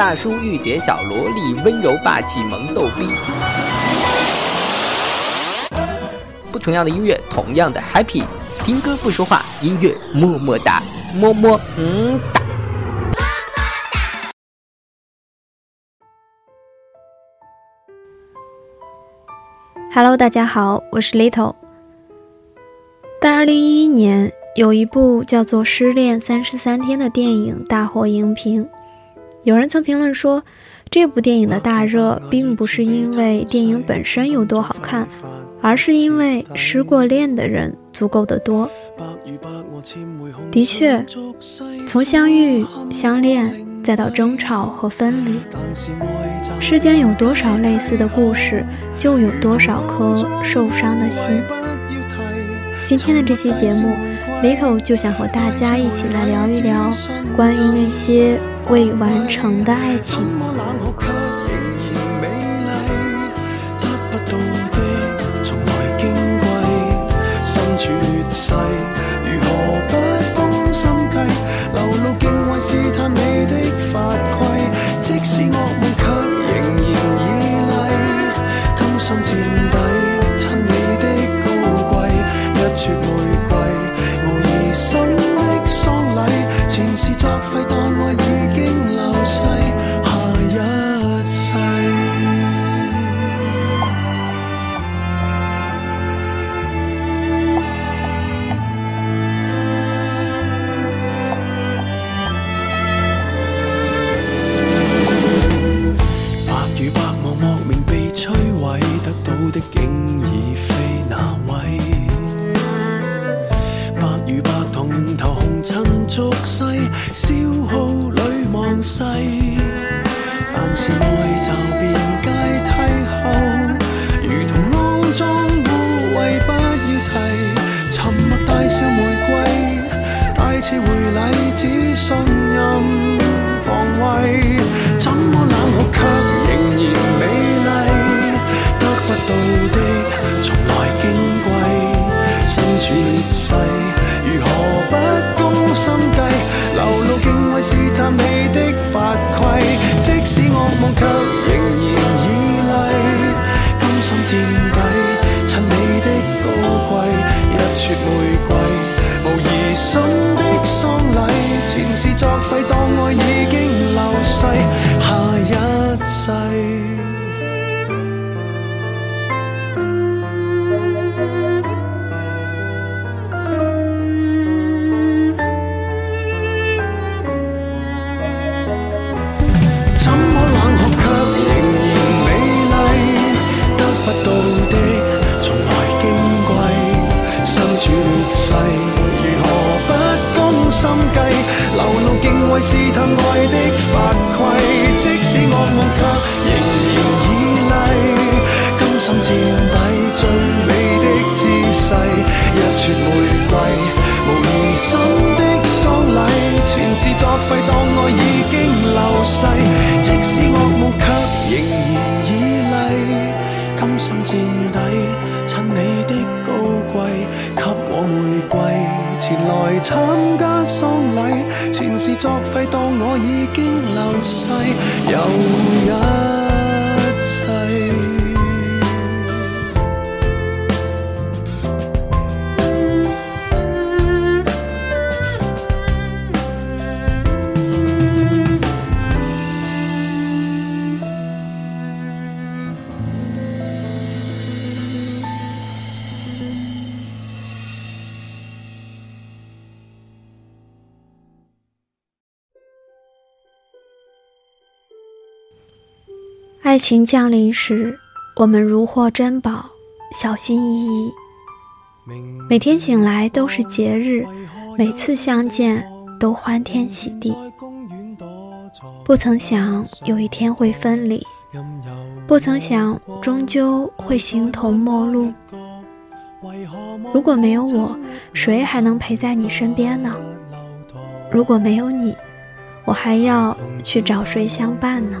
大叔、御姐、小萝莉、温柔、霸气、萌、逗逼，不同样的音乐，同样的 happy。听歌不说话，音乐么么哒，么么嗯哒。Hello，大家好，我是 Little。在二零一一年，有一部叫做《失恋三十三天》的电影大获荧屏。有人曾评论说，这部电影的大热并不是因为电影本身有多好看，而是因为失过恋的人足够的多。的确，从相遇、相恋，再到争吵和分离，世间有多少类似的故事，就有多少颗受伤的心。今天的这期节目，Little 就想和大家一起来聊一聊关于那些。未完成的爱情。如礼只信任防卫，怎么冷酷却仍然美丽。得不到的从来矜贵，身处劣势如何不攻心计？流露敬畏试探你的法规，即使恶梦却仍然绮丽。甘心垫底衬你的高贵，一撮玫瑰无疑心。sight 试探爱的法规，即使恶梦却仍然绮丽。甘心垫底最美的姿势，一串玫瑰，无疑心的丧礼，前事作废，当爱已经流逝。来参加丧礼，前事作废，当我已经流逝，有人。爱情降临时，我们如获珍宝，小心翼翼。每天醒来都是节日，每次相见都欢天喜地。不曾想有一天会分离，不曾想终究会形同陌路。如果没有我，谁还能陪在你身边呢？如果没有你，我还要去找谁相伴呢？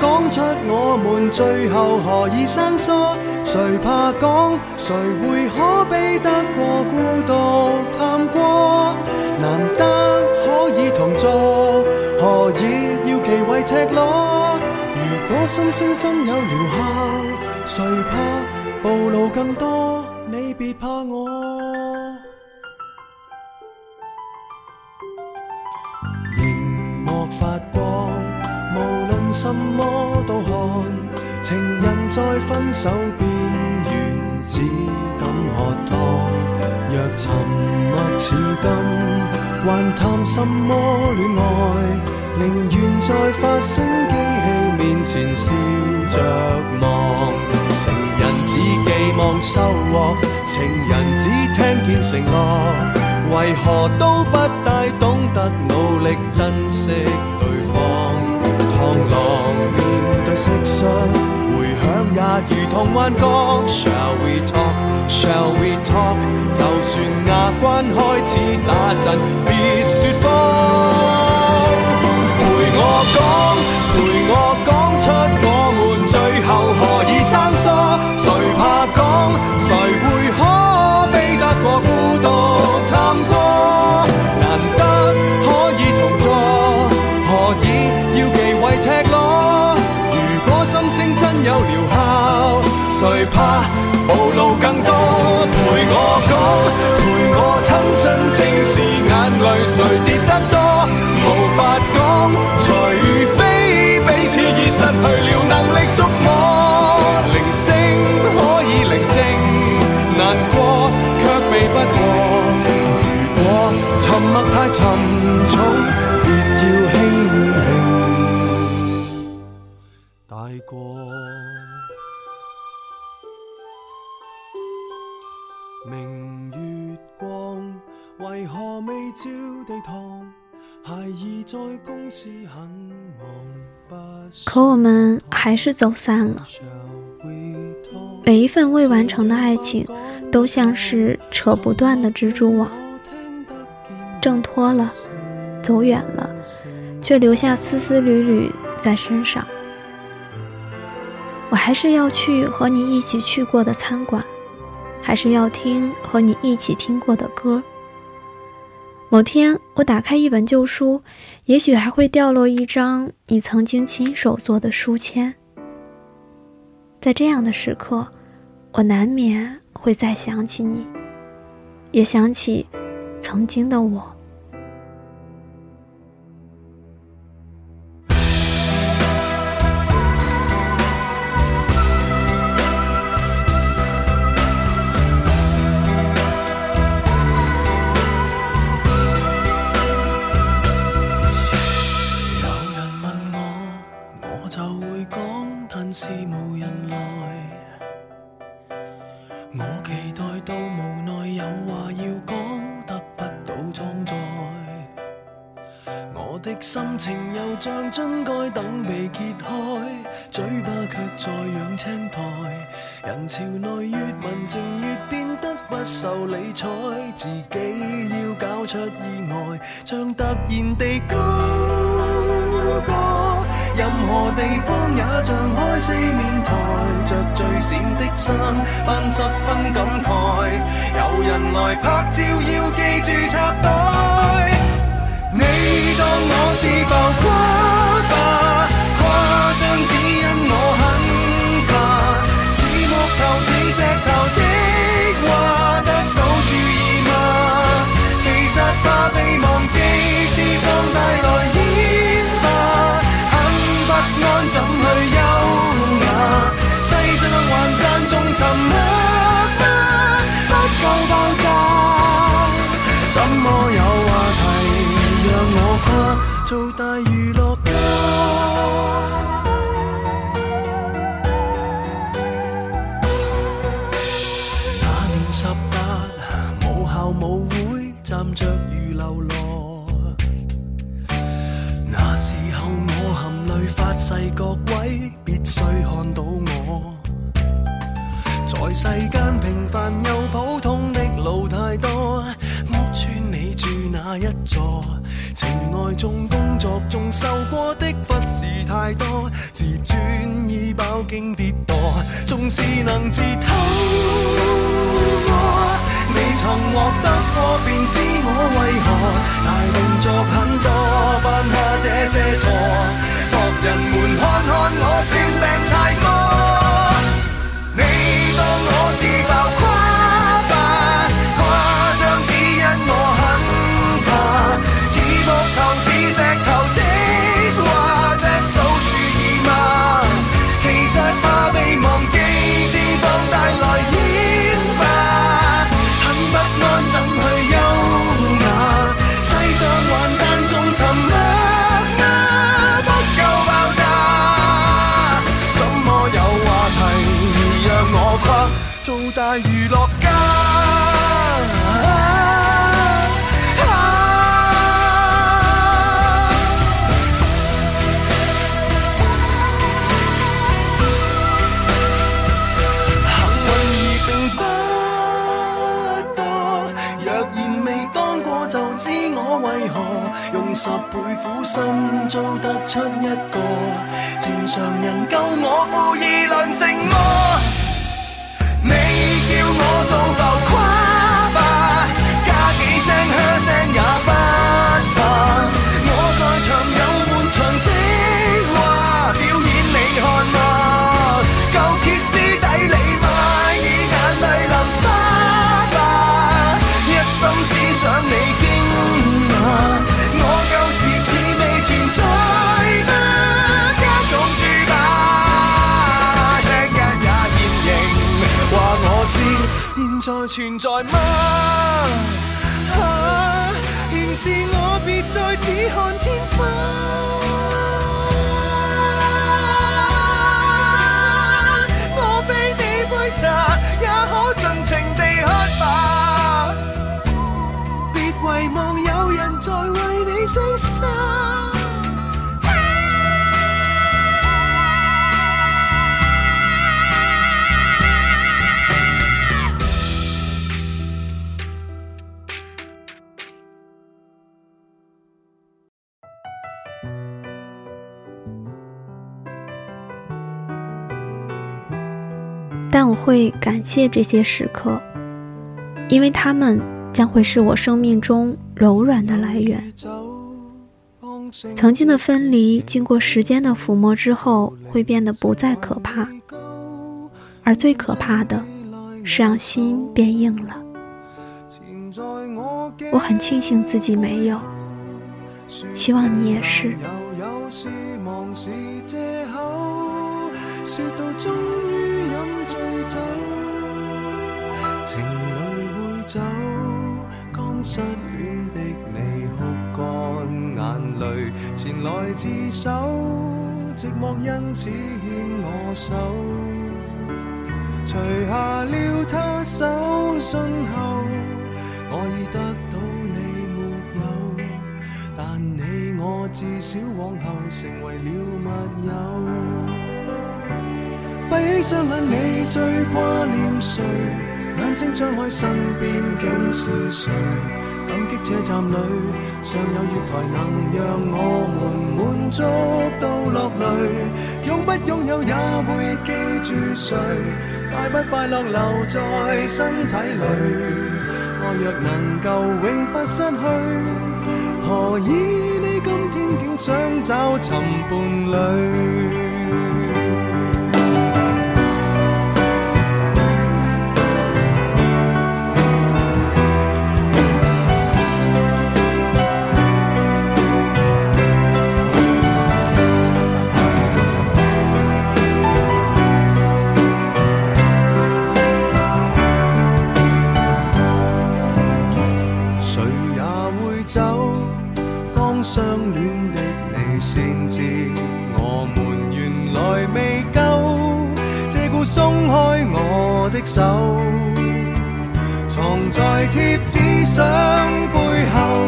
讲出我们最后何以生疏？谁怕讲？谁会可比得过孤独？探过难得可以同坐，何以要忌讳赤裸？如果心声真有疗效，谁怕暴露更多？你别怕我。什么都看，情人在分手边缘，只敢喝汤。若沉默似金，还谈什么恋爱？宁愿在发声机器面前笑着望。成人只寄望收获，情人只听见承诺。为何都不大懂得努力珍惜对方？狂浪面对色相，回响也如同幻觉。Shall we talk? Shall we talk? 就算压关开始打震，别说谎。陪我讲，陪我讲出我们最后何以生疏。谁怕讲？谁会可悲得过？陪我亲身正视眼泪谁跌得多？可我们还是走散了。每一份未完成的爱情，都像是扯不断的蜘蛛网。挣脱了，走远了，却留下丝丝缕缕在身上。我还是要去和你一起去过的餐馆，还是要听和你一起听过的歌。某天，我打开一本旧书，也许还会掉落一张你曾经亲手做的书签。在这样的时刻，我难免会再想起你，也想起曾经的我。我期待到无奈，有话要讲，得不到装载。我的心情又像樽盖，等被揭开，嘴巴却在养青苔。人潮内越文静，越变得不受理睬，自己要搞出意外，像突然地高歌。任何地方也像开四面台，着最闪的衫，扮十分感慨。有人来拍照，要记住插袋。你当我是浮夸？情爱中、工作中受过的忽视太多，自尊已饱经跌堕。纵是能自讨我，未曾获得过，便知我为何大动作很多，犯下这些错。博人们看看我，算病太多，你当我是否？大娱乐家。幸运而并不多，若然未当过，就知我为何用十倍苦心做突出一个，正常人够我富而良成么？你叫我做浮夸，吧，加几声嘘声也不怕，我在场有半场的。存在吗？啊，仍是我，别再只看天花。我会感谢这些时刻，因为他们将会是我生命中柔软的来源。曾经的分离，经过时间的抚摸之后，会变得不再可怕。而最可怕的，是让心变硬了。我很庆幸自己没有，希望你也是。走，刚失恋的你哭干眼泪，前来自首，寂寞因此牵我手。除下了他手信后，我已得到你没有，但你我至少往后成为了密友。闭起双眼，你最挂念谁？星张开，身边竟是谁？感激车站里尚有月台，能让我们满足到落泪。拥不拥有也会记住谁？快不快乐留在身体里？爱若能够永不失去，何以你今天竟想找寻伴侣？手藏在贴纸上背后，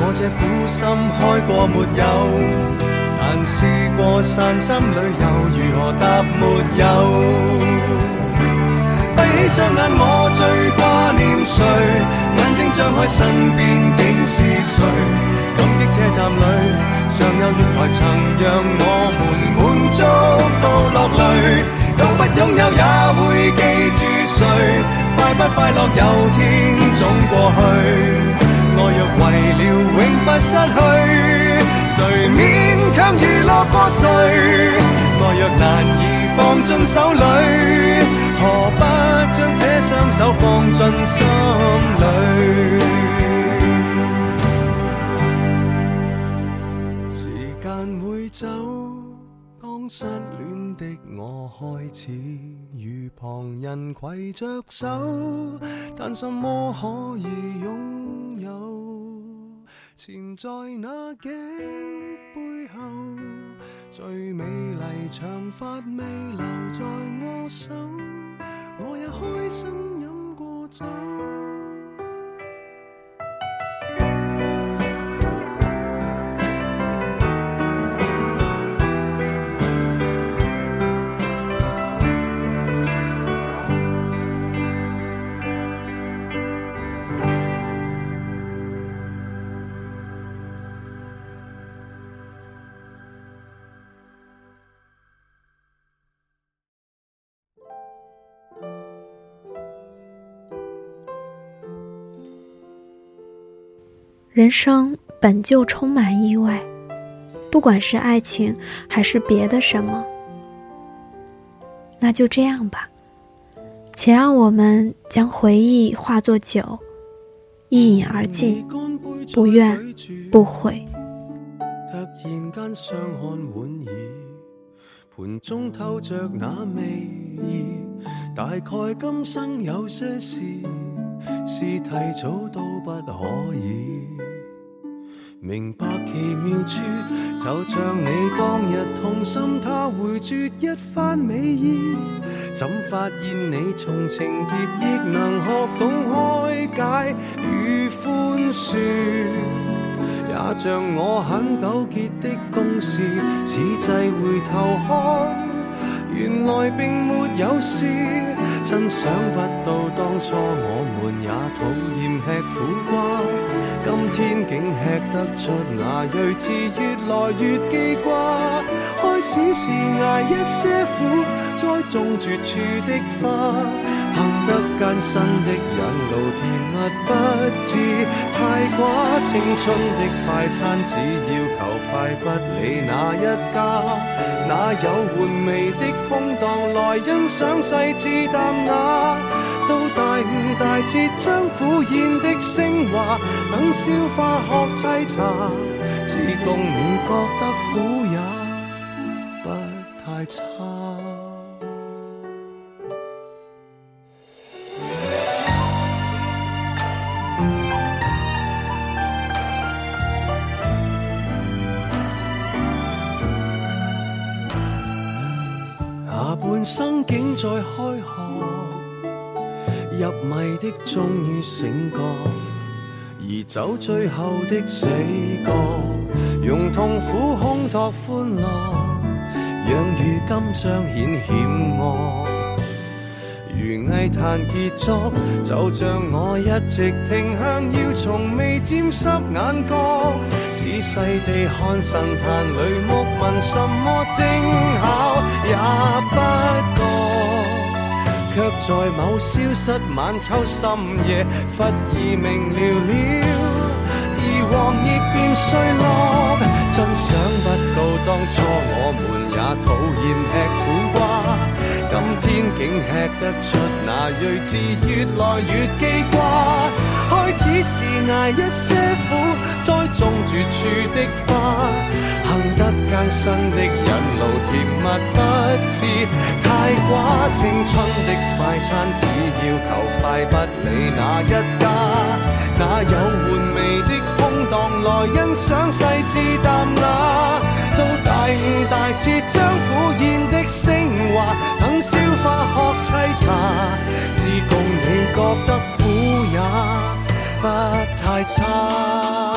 我这苦心开过没有？但试过散心，旅又如何答没有？闭起双眼，我最挂念谁？眼睛张开，身边竟是谁？感激车站里尚有月台，曾让我们满足到落泪。拥不拥有也会记住谁，快不快乐有天总过去。爱若为了永不失去，谁勉强娱乐魄？谁？爱若难以放进手里，何不将这双手放进心里？时间会走，当失恋。的我开始与旁人攜着手，但什麼可以擁有？纏在那頸背後最美麗長髮未留在我手，我也開心飲過酒。人生本就充满意外不管是爱情还是别的什么那就这样吧且让我们将回忆化作酒一饮而尽不怨不悔突然间相看莞尔盘中透着那味儿大概今生有些事是提早都不可以明白奇妙处，就像你当日痛心，他回绝一番美意，怎发现你从情劫亦能学懂开解与宽恕？也像我很纠结的公事，此际回头看，原来并没有事，真想不到当初我。也討厭吃苦瓜，今天竟吃得出那睿智，越來越記掛。開始是捱一些苦，栽種絕處的花，幸得艰辛的引路，甜蜜不知太寡。青春的快餐只要求快，不理哪一家，哪有緩味的空檔來欣賞細緻淡雅？大節將苦澀的昇華，等消化學沏茶，只供你覺得苦也不太差。下半生竟在開學。入迷的终于醒觉，而走最后的死角，用痛苦烘托欢乐，让如今彰显险恶。如艺坛结束，就像我一直倾向要从未沾湿眼角，仔细地看神坛里木纹，什么精巧也不。却在某消失晚秋深夜忽已明了了，而黄叶变碎落，真想不到当初我们也讨厌吃苦瓜，今天竟吃得出那睿智，越来越记挂。开始是挨一些苦，栽种绝处的花。得艰辛的引路，甜蜜不知太寡。青春的快餐，只要求快，不理哪一家。哪有玩味的空档来欣赏细致淡雅？到大五大次，将苦咽的升华，等消化学沏茶，只共你觉得苦也不太差。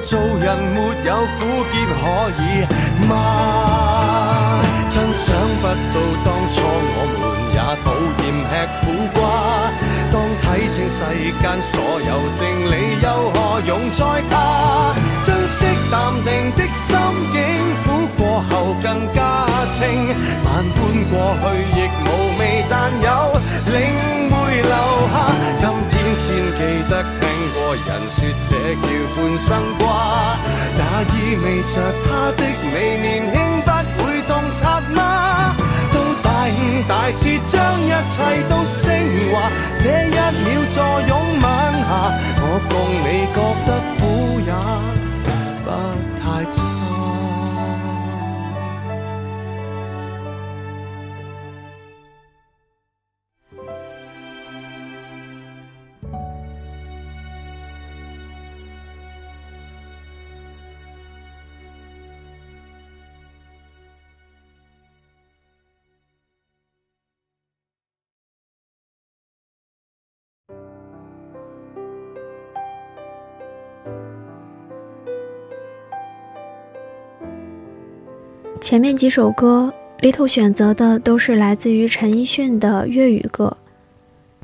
做人没有苦涩可以吗？真想不到当初我们也讨厌吃苦瓜。当睇清世间所有定理，又何用再怕？珍惜淡定的心境，苦过后更加清。万般过去亦无味，但有领会留下。今天先记得。个人说这叫半生挂，那意味着他的美年轻不会洞察吗？到大悟大彻，将一切都升华，这一秒坐拥晚霞，我共你觉得。前面几首歌里头选择的都是来自于陈奕迅的粤语歌，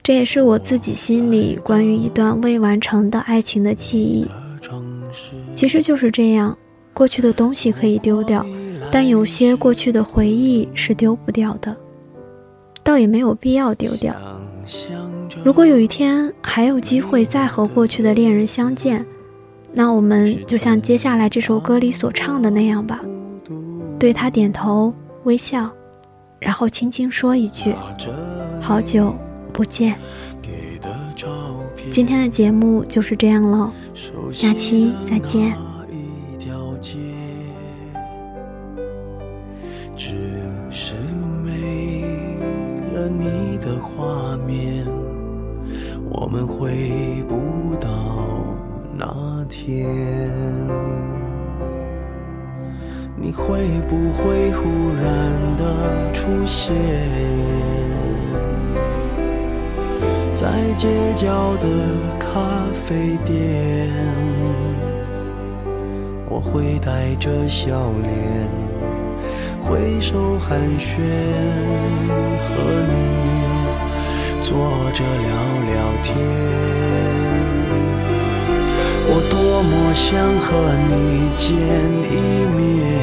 这也是我自己心里关于一段未完成的爱情的记忆。其实就是这样，过去的东西可以丢掉，但有些过去的回忆是丢不掉的，倒也没有必要丢掉。如果有一天还有机会再和过去的恋人相见，那我们就像接下来这首歌里所唱的那样吧。对他点头微笑，然后轻轻说一句：“好久不见。”今天的节目就是这样了，下期再见。我们回不到那天。你会不会忽然的出现，在街角的咖啡店？我会带着笑脸，挥手寒暄，和你坐着聊聊天。我多么想和你见一面。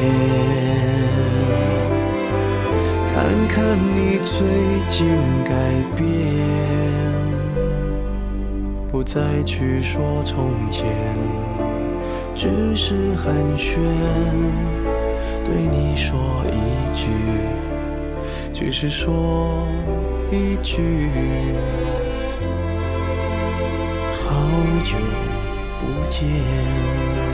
看看你最近改变，不再去说从前，只是寒暄，对你说一句，只是说一句，好久不见。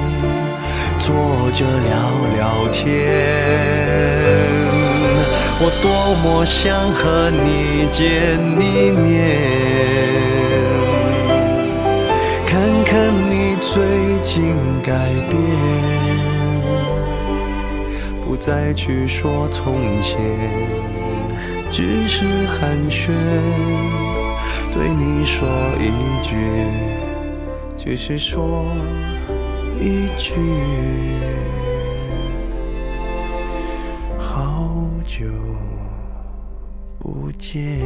坐着聊聊天，我多么想和你见一面，看看你最近改变，不再去说从前，只是寒暄，对你说一句，只是说。一句好久不见。